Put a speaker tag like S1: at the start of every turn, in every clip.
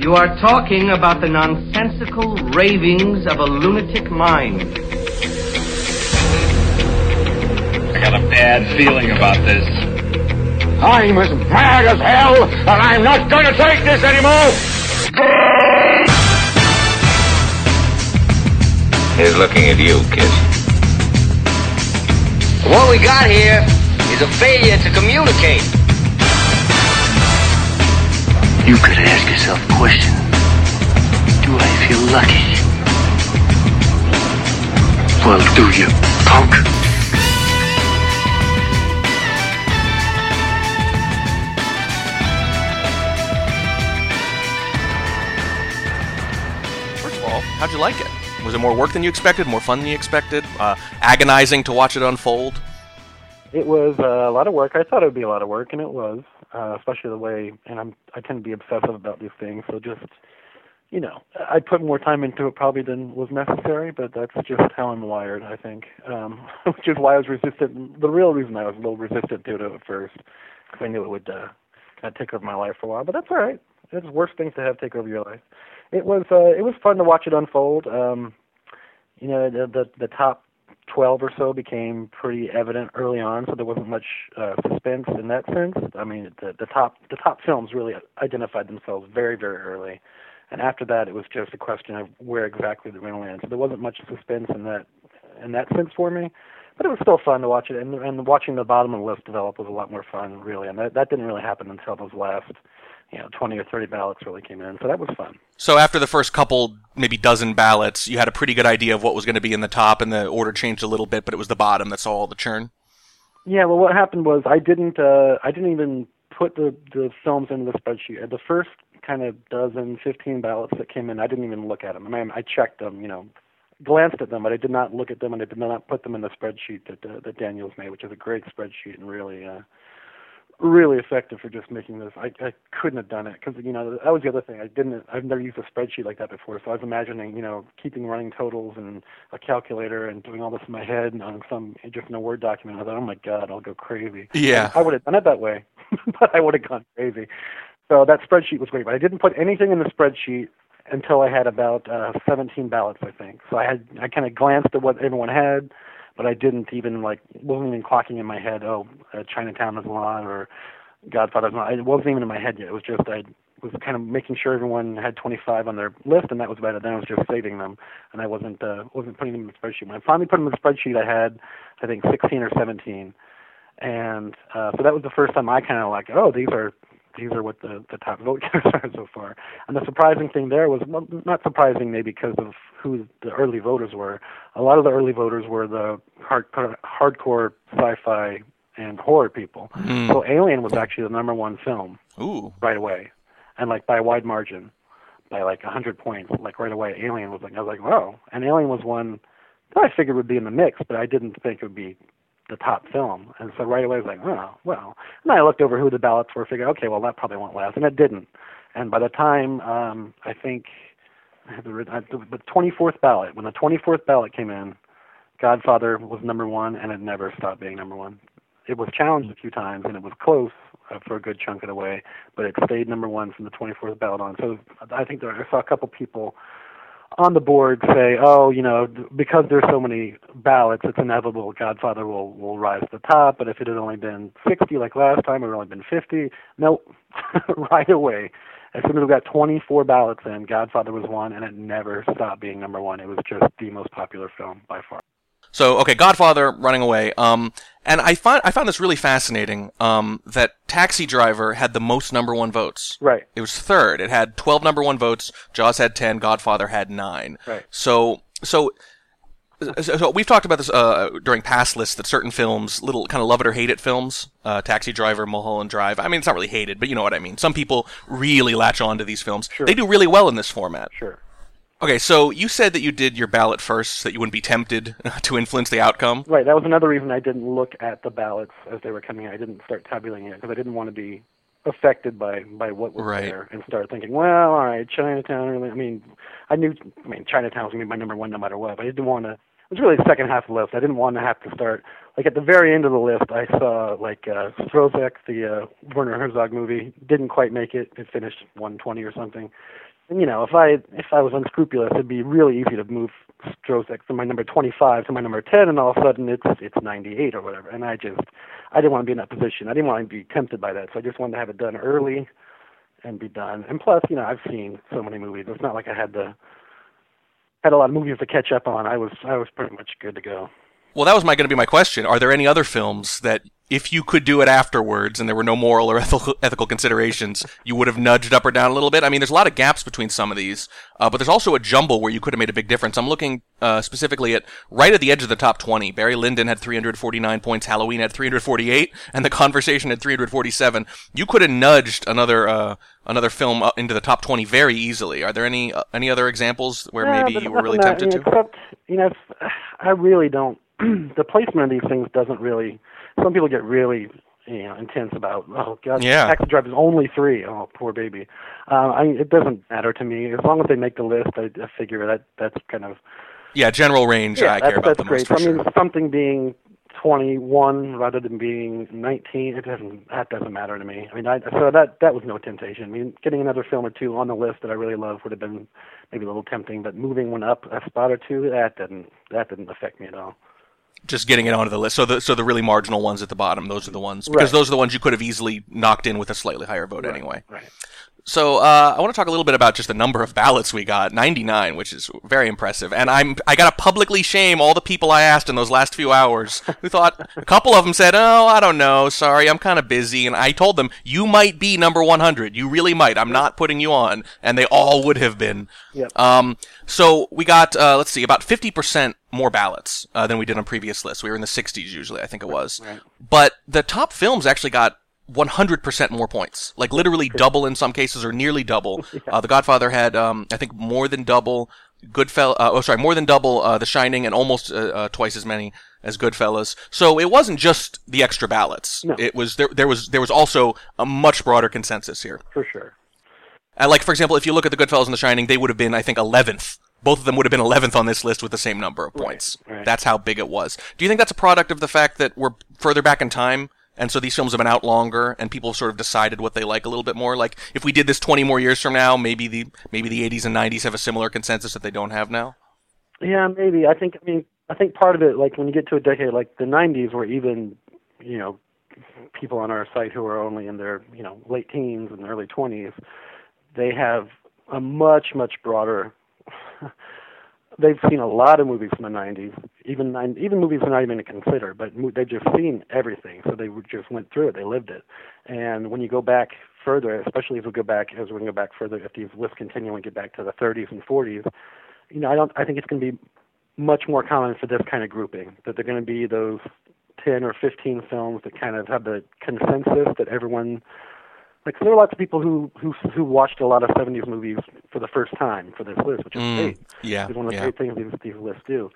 S1: You are talking about the nonsensical ravings of a lunatic mind.
S2: I got a bad feeling about this.
S3: I'm as mad as hell, and I'm not going to take this anymore!
S4: He's looking at you, kid.
S5: What we got here is a failure to communicate.
S6: You could ask yourself a question. Do I feel lucky? Well, do you, punk?
S7: First of all, how'd you like it? Was it more work than you expected? More fun than you expected? Uh, agonizing to watch it unfold?
S8: It was uh, a lot of work. I thought it would be a lot of work, and it was, uh, especially the way. And I'm I tend to be obsessive about these things, so just you know, I put more time into it probably than was necessary, but that's just how I'm wired, I think. Um, which is why I was resistant. The real reason I was a little resistant to it at first, because I knew it would uh, kind of take over my life for a while. But that's all right. It's worse things to have take over your life. It was uh, it was fun to watch it unfold. Um, you know, the, the the top 12 or so became pretty evident early on, so there wasn't much uh, suspense in that sense. I mean, the, the top the top films really identified themselves very very early, and after that, it was just a question of where exactly they're going to land. So there wasn't much suspense in that in that sense for me, but it was still fun to watch it. And and watching the bottom of the list develop was a lot more fun, really. And that that didn't really happen until those last you know 20 or 30 ballots really came in, so that was fun.
S7: So after the first couple, maybe dozen ballots, you had a pretty good idea of what was going to be in the top, and the order changed a little bit, but it was the bottom that saw all the churn.
S8: Yeah, well, what happened was I didn't uh, I didn't even put the the films into the spreadsheet. The first kind of dozen, 15 ballots that came in, I didn't even look at them. I mean, I checked them, you know, glanced at them, but I did not look at them, and I did not put them in the spreadsheet that uh, that Daniel's made, which is a great spreadsheet and really. Uh, really effective for just making this. I, I couldn't have done it because you know that was the other thing. I didn't. I've never used a spreadsheet like that before, so I was imagining you know keeping running totals and a calculator and doing all this in my head and on some just in a Word document. I thought, oh my god, I'll go crazy.
S7: Yeah,
S8: I would have done it that way, but I would have gone crazy. So that spreadsheet was great, but I didn't put anything in the spreadsheet until I had about uh, 17 ballots, I think. So I had I kind of glanced at what everyone had but I didn't even like wasn't even clocking in my head. Oh, uh, Chinatown is on or Godfather's not. It wasn't even in my head yet. It was just I was kind of making sure everyone had 25 on their list, and that was about it. Then I was just saving them, and I wasn't uh, wasn't putting them in the spreadsheet. When I finally put them in the spreadsheet, I had I think 16 or 17, and uh, so that was the first time I kind of like, oh, these are these are what the, the top vote getters are so far. And the surprising thing there was well, not surprising maybe because of who the early voters were. A lot of the early voters were the hard, hardcore sci-fi and horror people.
S7: Mm.
S8: So Alien was actually the number one film
S7: Ooh.
S8: right away, and like by a wide margin, by like a hundred points. Like right away, Alien was like I was like, whoa! And Alien was one that I figured would be in the mix, but I didn't think it would be the top film. And so right away I was like, oh, well. And I looked over who the ballots were, figured, okay, well, that probably won't last. And it didn't. And by the time, um, I think, the, the 24th ballot, when the 24th ballot came in, Godfather was number one, and it never stopped being number one. It was challenged a few times, and it was close uh, for a good chunk of the way, but it stayed number one from the 24th ballot on. So I think there, I saw a couple people on the board say, oh, you know, because there's so many ballots, it's inevitable Godfather will will rise to the top. But if it had only been 60 like last time, would only been 50. Nope, right away. As soon as we got 24 ballots in, Godfather was one, and it never stopped being number one. It was just the most popular film by far.
S7: So okay, Godfather running away. Um, and I find I found this really fascinating. Um, that Taxi Driver had the most number one votes.
S8: Right.
S7: It was third. It had twelve number one votes. Jaws had ten. Godfather had nine.
S8: Right.
S7: So so. So we've talked about this uh, during past lists that certain films, little kind of love it or hate it films, uh, Taxi Driver, Mulholland Drive. I mean, it's not really hated, but you know what I mean. Some people really latch on to these films.
S8: Sure.
S7: They do really well in this format.
S8: Sure.
S7: Okay, so you said that you did your ballot first so that you wouldn't be tempted to influence the outcome.
S8: Right. That was another reason I didn't look at the ballots as they were coming. I didn't start tabulating it because I didn't want to be affected by by what was
S7: Right.
S8: there and start thinking, well, all right, Chinatown. Really, I mean, I knew. I mean, Chinatown was gonna be my number one no matter what. But I didn't want to. It was really the second half of the list. I didn't want to have to start like at the very end of the list. I saw like uh, Stroszek, the uh, Werner Herzog movie, didn't quite make it. It finished 120 or something. You know, if I if I was unscrupulous, it'd be really easy to move Stroszek from my number 25 to my number 10, and all of a sudden it's it's 98 or whatever. And I just I didn't want to be in that position. I didn't want to be tempted by that, so I just wanted to have it done early and be done. And plus, you know, I've seen so many movies. It's not like I had to had a lot of movies to catch up on. I was I was pretty much good to go.
S7: Well, that was my going to be my question. Are there any other films that, if you could do it afterwards and there were no moral or ethical, ethical considerations, you would have nudged up or down a little bit? I mean, there's a lot of gaps between some of these, uh, but there's also a jumble where you could have made a big difference. I'm looking uh, specifically at right at the edge of the top 20. Barry Lyndon had 349 points, Halloween had 348, and The Conversation had 347. You could have nudged another uh, another film into the top 20 very easily. Are there any uh, any other examples where
S8: Yeah,
S7: maybe you were really tempted to?
S8: Except, you know, I really don't. the placement of these things doesn't really. Some people get really, you know, intense about. Oh God,
S7: Yeah.
S8: Taxi Driver is only three. Oh, poor baby. Uh, I, it doesn't matter to me as long as they make the list. I, I figure that that's kind of
S7: Yeah, general range
S8: yeah,
S7: I
S8: that's,
S7: care about
S8: that's
S7: the
S8: great.
S7: most
S8: I mean,
S7: sure.
S8: something being 21 rather than being 19, it doesn't that doesn't matter to me. I mean, I, so that that was no temptation. I mean, getting another film or two on the list that I really love would have been maybe a little tempting, but moving one up a spot or two, that didn't that didn't affect me at all.
S7: Just getting it onto the list. So the so the really marginal ones at the bottom, those are the ones because
S8: Right.
S7: those are the ones you could have easily knocked in with a slightly higher vote anyway.
S8: Right.
S7: So uh, I want to talk a little bit about just the number of ballots we got, 99, which is very impressive. And I'm I got to publicly shame all the people I asked in those last few hours who thought a couple of them said, "Oh, I don't know, sorry, I'm kind of busy." And I told them, "You might be number 100. You really might. I'm not putting you on." And they all would have been.
S8: Yep.
S7: Um, so we got uh, let's see, about 50% more ballots uh, than we did on previous lists. We were in the 60s usually, I think it was.
S8: Right.
S7: But the top films actually got 100% more points, like literally double in some cases or nearly double. Uh, the Godfather had, um, I think, more than double. Goodfell, uh, oh sorry, more than double uh, The Shining, and almost uh, uh, twice as many as Goodfellas. So it wasn't just the extra ballots.
S8: No.
S7: It was there. There was there was also a much broader consensus here.
S8: For sure.
S7: Uh, like for example, if you look at the Goodfellas and The Shining, they would have been, I think, 11th. Both of them would have been 11th on this list with the same number of points.
S8: right.
S7: That's how big it was. Do you think that's a product of the fact that we're further back in time, and so these films have been out longer, and people have sort of decided what they like a little bit more? Like if we did this 20 more years from now, maybe the maybe the 80s and 90s have a similar consensus that they don't have now.
S8: Yeah, maybe. I think. I mean, I think part of it, like when you get to a decade like the '90s, where even, you know, people on our site who are only in their, you know, late teens and early 20s, they have a much, much broader. They've seen a lot of movies from the '90s, even even movies they're not even going to consider, but they've just seen everything, so they just went through it, they lived it. And when you go back further, especially as we go back, as to go back further, if these lists continue and get back to the 30s and 40s, you know, I don't. I think it's going to be much more common for this kind of grouping that they're going to be those 10 or 15 films that kind of have the consensus that everyone like so there are lots of people who who who watched a lot of 70s movies for the first time for this list which is
S7: Mm,
S8: great
S7: yeah,
S8: it's one of the
S7: yeah.
S8: great things these, these lists do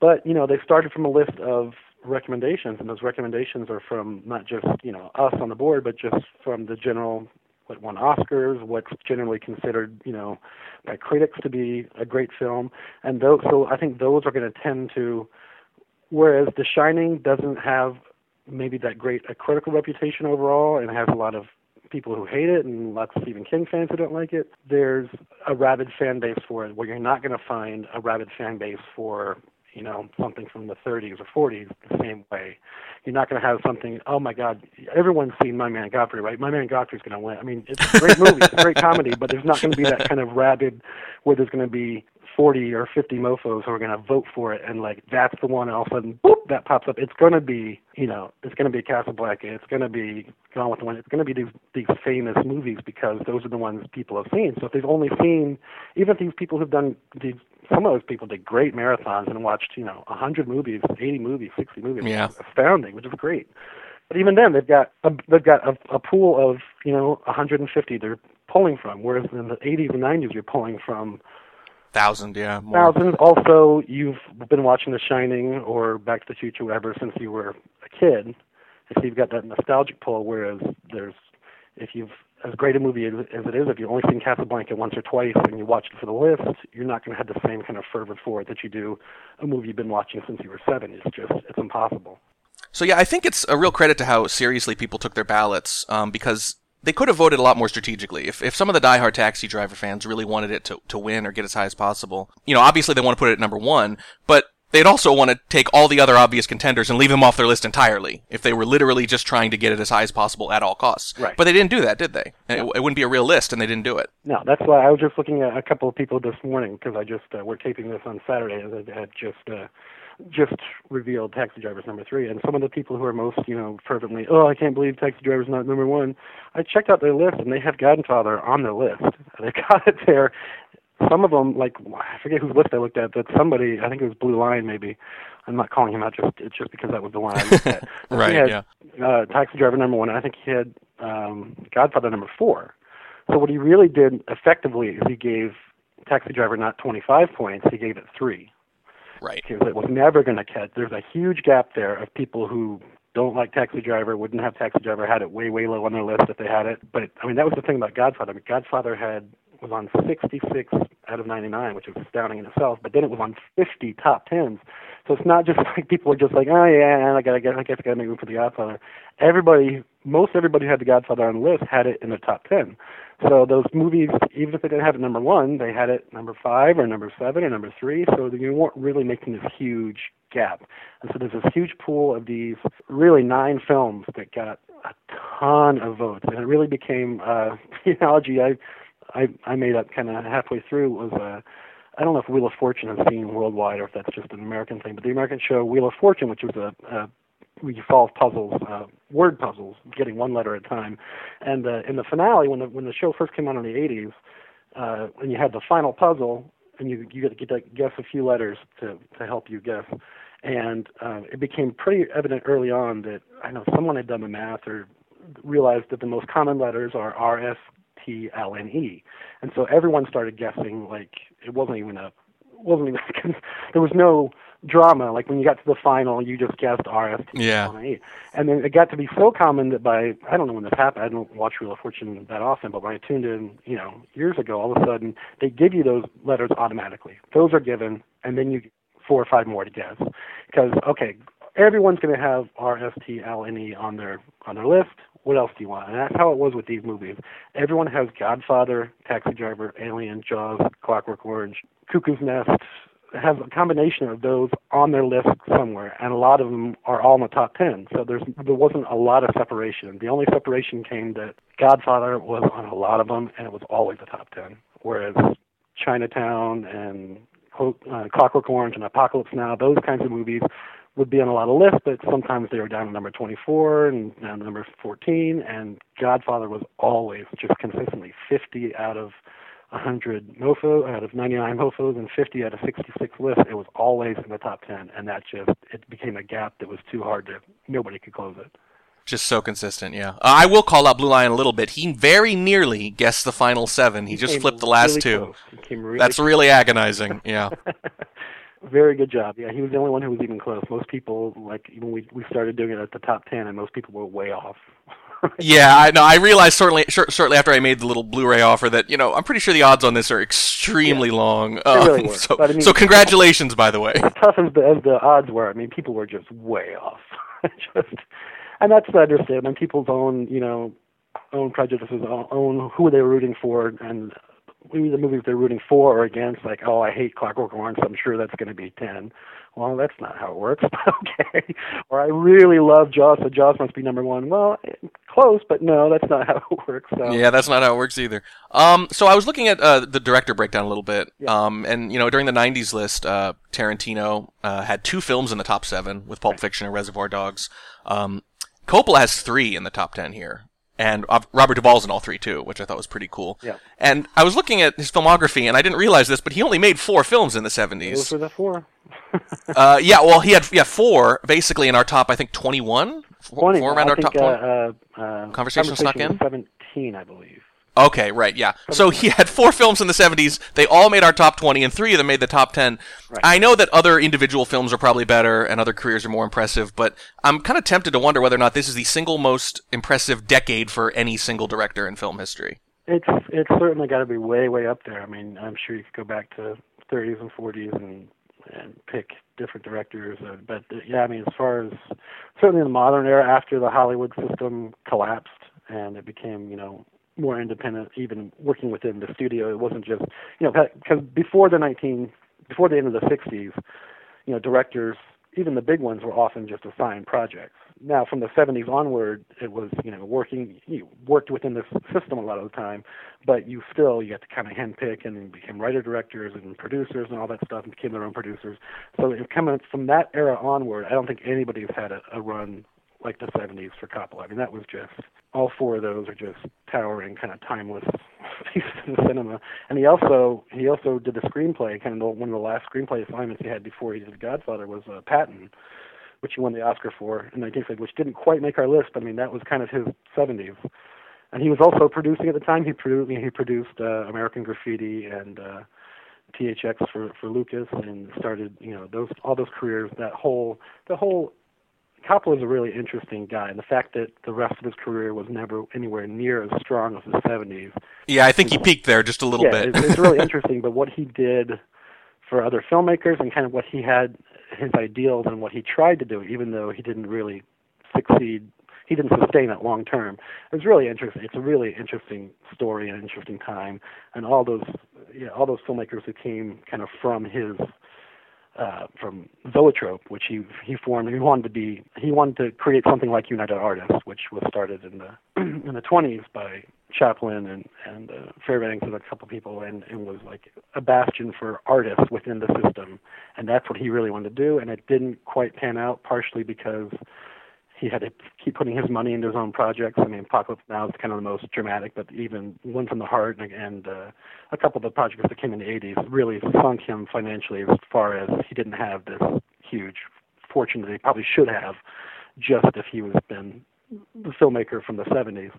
S8: but you know they started from a list of recommendations and those recommendations are from not just you know us on the board but just from the general what won Oscars, what's generally considered, you know, by critics to be a great film, and those. So I think those are going to tend to, whereas The Shining doesn't have maybe that great a critical reputation overall, and has a lot of people who hate it and lots of Stephen King fans who don't like it. There's a rabid fan base for it, where you're not going to find a rabid fan base for you know something from the 30s or 40s the same way. You're not going to have something. Oh my God, everyone's seen My Man Godfrey, right? My Man Godfrey's going to win. I mean, it's a great movie, it's a great comedy, but there's not going to be that kind of rabid where there's going to be 40 or 50 mofo's who are going to vote for it, and like that's the one. And all of a sudden, boop, that pops up. It's going to be, you know, it's going to be Casablanca. It's going to be Gone with the Wind. It's going to be these these famous movies because those are the ones people have seen. So if they've only seen, even if these people who've done these, some of those people did great marathons and watched, you know, 100 movies, 80 movies, 60 movies.
S7: Yeah.
S8: Astounding, which is great. But even then, they've got a, they've got a, a pool of you know 150 they're pulling from, whereas in the 80s and 90s you're pulling from
S7: Thousand, yeah. More.
S8: thousands. Also, you've been watching The Shining or Back to the Future, whatever, since you were a kid, so you've got that nostalgic pull. Whereas there's, if you've as great a movie as, as it is, if you've only seen Casablanca once or twice and you watch it for the list, you're not going to have the same kind of fervor for it that you do a movie you've been watching since you were seven. It's just it's impossible.
S7: So yeah, I think it's a real credit to how seriously people took their ballots um, because they could have voted a lot more strategically. If, if some of the diehard Taxi Driver fans really wanted it to, to win or get as high as possible, you know, obviously they want to put it at number one, but they'd also want to take all the other obvious contenders and leave them off their list entirely if they were literally just trying to get it as high as possible at all costs.
S8: Right.
S7: But they didn't do that, did they? It, it wouldn't be a real list, and they didn't do it.
S8: No, that's why I was just looking at a couple of people this morning because I just uh, we're taping this on Saturday and I had just uh, just revealed Taxi Driver's number three, and some of the people who are most you know fervently, oh, I can't believe Taxi Driver's not number one. I checked out their list and they have Godfather on their list. They got it there. Some of them, like I forget whose list I looked at, but somebody, I think it was Blue Line, maybe. I'm not calling him out just it's just because that was the one I looked at.
S7: Right,
S8: He had,
S7: yeah.
S8: Uh, Taxi Driver number one. and I think he had um, Godfather number four. So what he really did effectively is he gave Taxi Driver not 25 points, he gave it three
S7: Right.
S8: it was never going to catch. There's a huge gap there of people who don't like Taxi Driver, wouldn't have Taxi Driver, had it way, way low on their list if they had it. But I mean, that was the thing about Godfather. I mean, Godfather had was on 66 out of 99, which was astounding in itself. But then it was on 50 top tens. So it's not just like people are just like, oh yeah, I gotta, I guess I gotta make room for the Godfather. Everybody, most everybody who had the Godfather on the list had it in the top 10. So those movies, even if they didn't have it number one, they had it number five or number seven or number three. So you weren't really making this huge gap. And so there's this huge pool of these really nine films that got a ton of votes, and it really became uh, the analogy I I, I made up kind of halfway through was uh, I don't know if Wheel of Fortune is seen worldwide or if that's just an American thing, but the American show Wheel of Fortune, which was a, a you solve puzzles, uh, word puzzles, getting one letter at a time. And uh, in the finale, when the when the show first came out in the '80s, uh, when you had the final puzzle, and you you get to guess a few letters to to help you guess, and uh, it became pretty evident early on that I know someone had done the math or realized that the most common letters are R, S, T, L, and E, and so everyone started guessing like it wasn't even a wasn't even there was no drama. Like when you got to the final, you just guessed R, S, T,
S7: Yeah.
S8: And E. Then it got to be so common that by I don't know when this happened. I don't watch Wheel of Fortune that often, but when I tuned in, you know, years ago, all of a sudden they give you those letters automatically. Those are given, and then you get four or five more to guess. Because okay, everyone's going to have RSTLNE E on their on their list. What else do you want? And that's how it was with these movies. Everyone has Godfather, Taxi Driver, Alien, Jaws, Clockwork Orange, Cuckoo's Nest, have a combination of those on their list somewhere, and a lot of them are all in the top ten. So there's there wasn't a lot of separation. The only separation came that Godfather was on a lot of them, and it was always the top ten. Whereas Chinatown and uh, Clockwork Orange and Apocalypse Now, those kinds of movies would be on a lot of lists, but sometimes they were down to number 24 and down to number 14. And Godfather was always just consistently 50 out of 100 mofo out of 99 mofos and 50 out of 66 lists. It was always in the top 10, and that just it became a gap that was too hard to nobody could close it.
S7: Just so consistent, yeah. Uh, I will call out Blue Lion a little bit. He very nearly guessed the final seven. He, just flipped the last
S8: really
S7: two.
S8: close. He really
S7: That's really agonizing. Yeah.
S8: Very good job. Yeah, he was the only one who was even close. Most people, like when we we started doing it at the top ten, and most people were way off.
S7: Yeah, I know. I realized certainly, shor- shortly after I made the little Blu-ray offer that you know I'm pretty sure the odds on this are extremely long. Um,
S8: really were.
S7: So,
S8: I mean-
S7: so congratulations, by the way.
S8: tough as the as the odds were, I mean, people were just way off. just, and that's what I understand. When people's own, you know, own prejudices, own- own who they were rooting for, and maybe the movies they're rooting for or against. Like, oh, I hate Clockwork Orange, so I'm sure that's going to be ten. Well, that's not how it works. okay. Or I really love Jaws, so Jaws must be number one. Well, close, but no, that's not how it works. So.
S7: Yeah, that's not how it works either. Um, so I was looking at uh, the director breakdown a little bit. Um, and you know, during the '90s list, uh, Tarantino uh, had two films in the top seven with Pulp Fiction and Reservoir Dogs. Um, Coppola has three in the top ten here, and Robert Duvall's in all three too, which I thought was pretty cool.
S8: Yeah.
S7: And I was looking at his filmography, and I didn't realize this, but he only made four films in the '70s.
S8: Those were the four.
S7: Uh, yeah, well, he had yeah four basically in our top. I think twenty-one. Four,
S8: Twenty.
S7: four around
S8: I
S7: our
S8: think,
S7: top twenty.
S8: uh, uh, uh,
S7: Conversation snuck in?
S8: Seventeen, I believe.
S7: Okay, right, yeah. So he had four films in the 70s. They all made our top 20, and three of them made the top 10.
S8: Right.
S7: I know that other individual films are probably better and other careers are more impressive, but I'm kind of tempted to wonder whether or not this is the single most impressive decade for any single director in film history.
S8: It's it's certainly got to be way way up there. I mean, I'm sure you could go back to 30s and 40s and and pick different directors. Uh, but uh, yeah, I mean, as far as certainly in the modern era, after the Hollywood system collapsed and it became, you know, more independent, even working within the studio, it wasn't just, you know, because before the 19, before the end of the 60s, you know, directors, even the big ones, were often just assigned projects. Now, from the 70s onward, it was, you know, working, you worked within the system a lot of the time, but you still, you had to kind of handpick and became writer directors and producers and all that stuff and became their own producers. So coming from that era onward, I don't think anybody's had a, a run like the 70s for Coppola. I mean, that was just all four of those are just towering, kind of timeless pieces of cinema. And he also he also did the screenplay. Kind of the, one of the last screenplay assignments he had before he did Godfather was uh, Patton, which he won the Oscar for in 1950, which didn't quite make our list. But I mean, that was kind of his 70s. And he was also producing at the time. He produced he produced uh, American Graffiti and. uh THX for for Lucas and started you know those all those careers that whole the whole Coppola is a really interesting guy, and the fact that the rest of his career was never anywhere near as strong as the 70s.
S7: Yeah, I think he peaked there just a little
S8: yeah,
S7: bit.
S8: it's, it's really interesting. But what he did for other filmmakers and kind of what he had his ideals and what he tried to do, even though he didn't really succeed, he didn't sustain it long term. It's really interesting. It's a really interesting story and interesting time, and all those, yeah, all those filmmakers who came kind of from his uh, from Zoetrope, which he he formed. He wanted to be he wanted to create something like United Artists, which was started in the in the 20s by Chaplin and and uh, Fairbanks and a couple people, and it was like a bastion for artists within the system, and that's what he really wanted to do. And it didn't quite pan out, partially because he had to keep putting his money into his own projects. I mean, Apocalypse Now is kind of the most dramatic, but even One from the Heart and, and uh, a couple of the projects that came in the 80s really sunk him financially as far as he didn't have this huge fortune that he probably should have just if he was been the filmmaker from the 70s.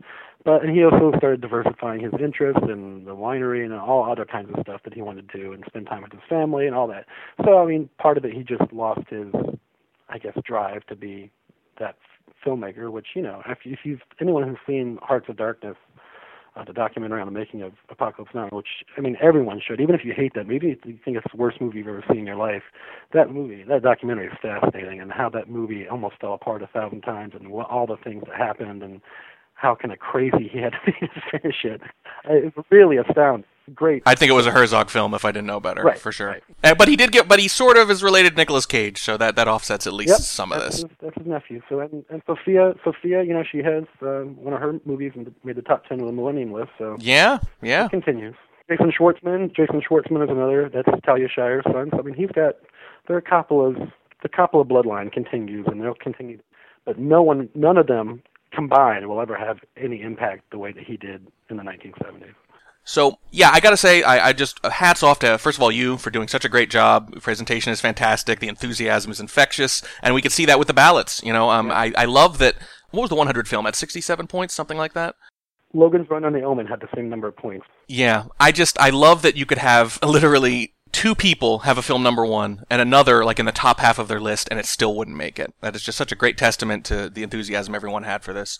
S8: But and he also started diversifying his interests in the winery and all other kinds of stuff that he wanted to do and spend time with his family and all that. So I mean, part of it he just lost his, I guess, drive to be that filmmaker. Which you know, if, if you've anyone who's seen Hearts of Darkness, uh, the documentary on the making of Apocalypse Now, which I mean everyone should, even if you hate that if you think it's the worst movie you've ever seen in your life, that movie, that documentary is fascinating, and how that movie almost fell apart a thousand times, and what, all the things that happened, and how kind of crazy he had to be to finish it. It's really astounding. Great.
S7: I think it was a Herzog film if I didn't know better,
S8: Right,
S7: for sure.
S8: right.
S7: Uh, but he did get, but he sort of is related to Nicolas Cage, so that, that offsets at least
S8: Yep,
S7: some of this.
S8: His, that's his nephew. So and, and Sofia, Sofia, you know, she has um, one of her movies made the top ten of the Millennium list. So
S7: Yeah, yeah.
S8: it continues. Jason Schwartzman. Jason Schwartzman is another. That's Talia Shire's son. So I mean, he's got. There are Coppola's. The Coppola bloodline continues, and they'll continue. But no one, none of them combined will ever have any impact the way that he did in the 1970s.
S7: So yeah, I gotta say, I, I just uh, hats off to first of all you for doing such a great job. The presentation is fantastic. The enthusiasm is infectious, and we could see that with the ballots. You know, um, I I love that. What was the 100 film at 67 points, something like that?
S8: Logan's Run on the Omen had the same number of points.
S7: Yeah, I just I love that you could have literally two people have a film number one and another like in the top half of their list, and it still wouldn't make it. That is just such a great testament to the enthusiasm everyone had for this.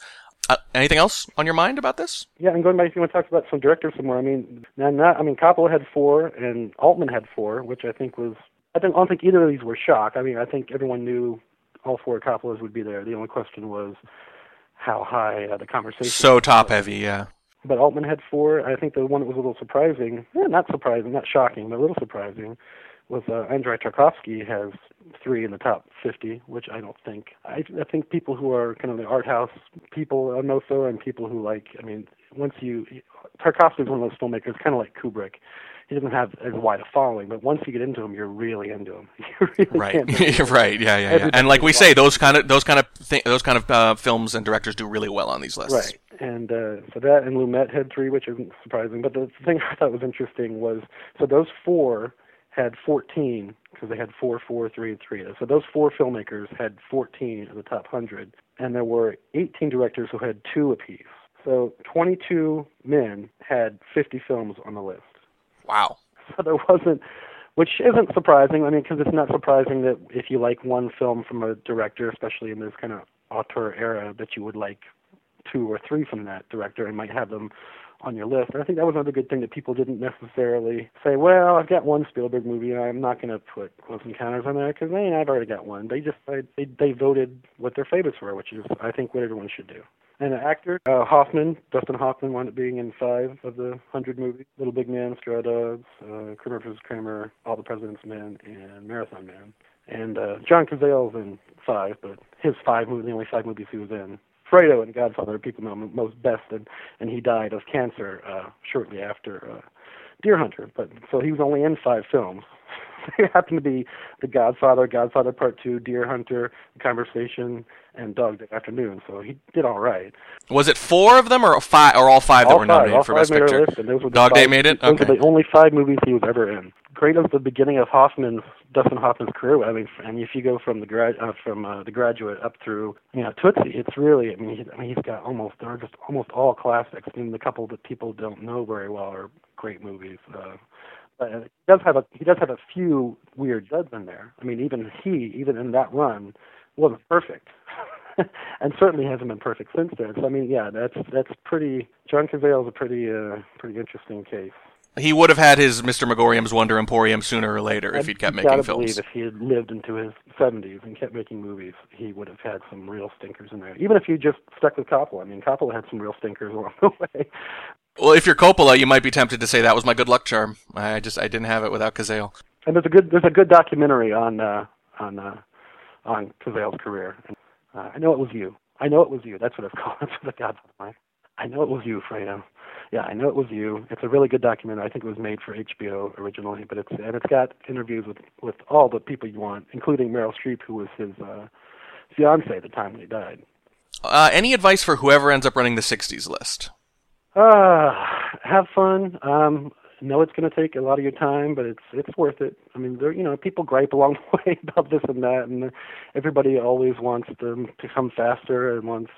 S7: Uh, anything else on your mind about this?
S8: Yeah, and going back, if you want to talk about some directors some more, I mean, now not, I mean, Coppola had four and Altman had four, which I think was, I don't, I don't think either of these were shock. I mean, I think everyone knew all four Coppolas would be there. The only question was how high uh, the conversation.
S7: So top heavy, yeah.
S8: But Altman had four. I think the one that was a little surprising, eh, not surprising, not shocking, but a little surprising, was uh, Andrei Tarkovsky has three in the top 50, which I don't think. I, I think people who are kind of the art house people know so, and people who like, I mean, once you, Tarkovsky is one of those filmmakers, kind of like Kubrick. He doesn't have as wide a following, but once you get into him, you're really into him. You really
S7: Right, right, yeah, yeah, yeah. And like we say, those kind of those kind of thi- those kind of uh, films and directors do really well on these lists.
S8: Right. And uh, so that and Lumet had three, which isn't surprising. But the thing I thought was interesting was so those four had 14 because they had four, four, three, and three. So those four filmmakers had 14 of the top 100, and there were 18 directors who had two apiece. So 22 men had 50 films on the list.
S7: Wow.
S8: So there wasn't, which isn't surprising. I mean, because it's not surprising that if you like one film from a director, especially in this kind of auteur era, that you would like two or three from that director and might have them on your list. And I think that was another good thing that people didn't necessarily say, well, I've got one Spielberg movie, and I'm not going to put Close Encounters on there because hey, I've already got one. They just they they voted what their favorites were, which is I think what everyone should do. And an actor, uh, Hoffman, Dustin Hoffman, wound up being in five of the hundred movies: Little Big Man, Straw Dogs, uh, Kramer vs. Kramer, All the President's Men, and Marathon Man. And uh, John Cazale's in five, but his five movies, the only five movies he was in. Fredo and Godfather, people know him most best, and and he died of cancer uh, shortly after uh, Deer Hunter. But so he was only in five films. they happened to be The Godfather, Godfather Part Two, Deer Hunter, The Conversation, and Dog Day Afternoon. So he did all right.
S7: Was it four of them or five or all five that
S8: all
S7: were
S8: five,
S7: nominated
S8: all
S7: for
S8: five
S7: Best Picture?
S8: list, and those were the
S7: Dog Day made it?
S8: Those
S7: Okay.
S8: are the only five movies he was ever in. Great as the beginning of Hoffman's Dustin Hoffman's career. I mean, and if you go from the grad uh, from uh, the Graduate up through you know Tootsie, it's really. I mean, he, I mean, he's got almost they're just almost all classics. I mean, the couple that people don't know very well are great movies. Uh, but he does have a he does have a few weird duds in there. I mean, even he, even in that run, wasn't perfect, and certainly hasn't been perfect since then. So I mean, yeah, that's that's pretty. John Cazale's a pretty uh, pretty interesting case.
S7: He would have had his Mr. Magorium's Wonder Emporium sooner or later if he'd kept making films.
S8: believe if he had lived into his 70s and kept making movies, he would have had some real stinkers in there. Even if you just stuck with Coppola. I mean, Coppola had some real stinkers along the way.
S7: Well, if you're Coppola, you might be tempted to say that was my good luck charm. I just I didn't have it without Cazale.
S8: And there's a good there's a good documentary on uh, on uh, on Cazale's career. And, uh, I know it was you. I know it was you. That's what it's called. That's what the Godfather. I know it was you, Fredo. Yeah, I know it was you. It's a really good documentary. I think it was made for HBO originally, but it's and it's got interviews with with all the people you want, including Meryl Streep, who was his uh, fiance at the time when he died.
S7: Uh, any advice for whoever ends up running the '60s list?
S8: Uh, have fun. Um, know it's going to take a lot of your time, but it's it's worth it. I mean, there you know people gripe along the way about this and that, and everybody always wants them to come faster and wants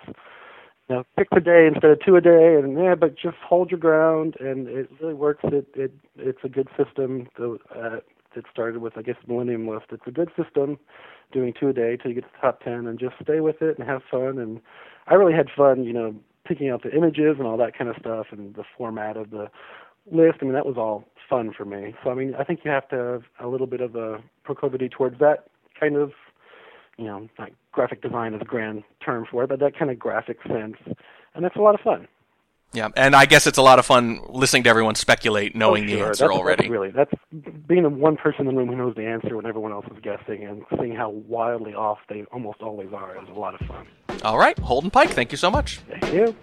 S8: you know pick a day instead of two a day, and yeah, but just hold your ground, and it really works. It it it's a good system. To, uh, it started with I guess Millennium List. It's a good system, doing two a day till you get to the top ten, and just stay with it and have fun. And I really had fun, you know, picking out the images and all that kind of stuff, and the format of the list. I mean, that was all fun for me. So I mean, I think you have to have a little bit of a proclivity towards that kind of, you know, like graphic design is a grand term for it, but that kind of graphic sense, and that's a lot of fun.
S7: Yeah, and I guess it's a lot of fun listening to everyone speculate, knowing
S8: Oh,
S7: the answer
S8: that's,
S7: already.
S8: That's really that's being the one person in the room who knows the answer when everyone else is guessing, and seeing how wildly off they almost always are is a lot of fun.
S7: All right, Holden Pike, thank you so much.
S8: Thank you.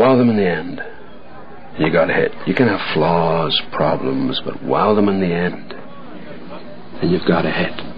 S9: Wow them in the end. You got a hit. You can have flaws, problems, but wow them in the end. And you've got a hit.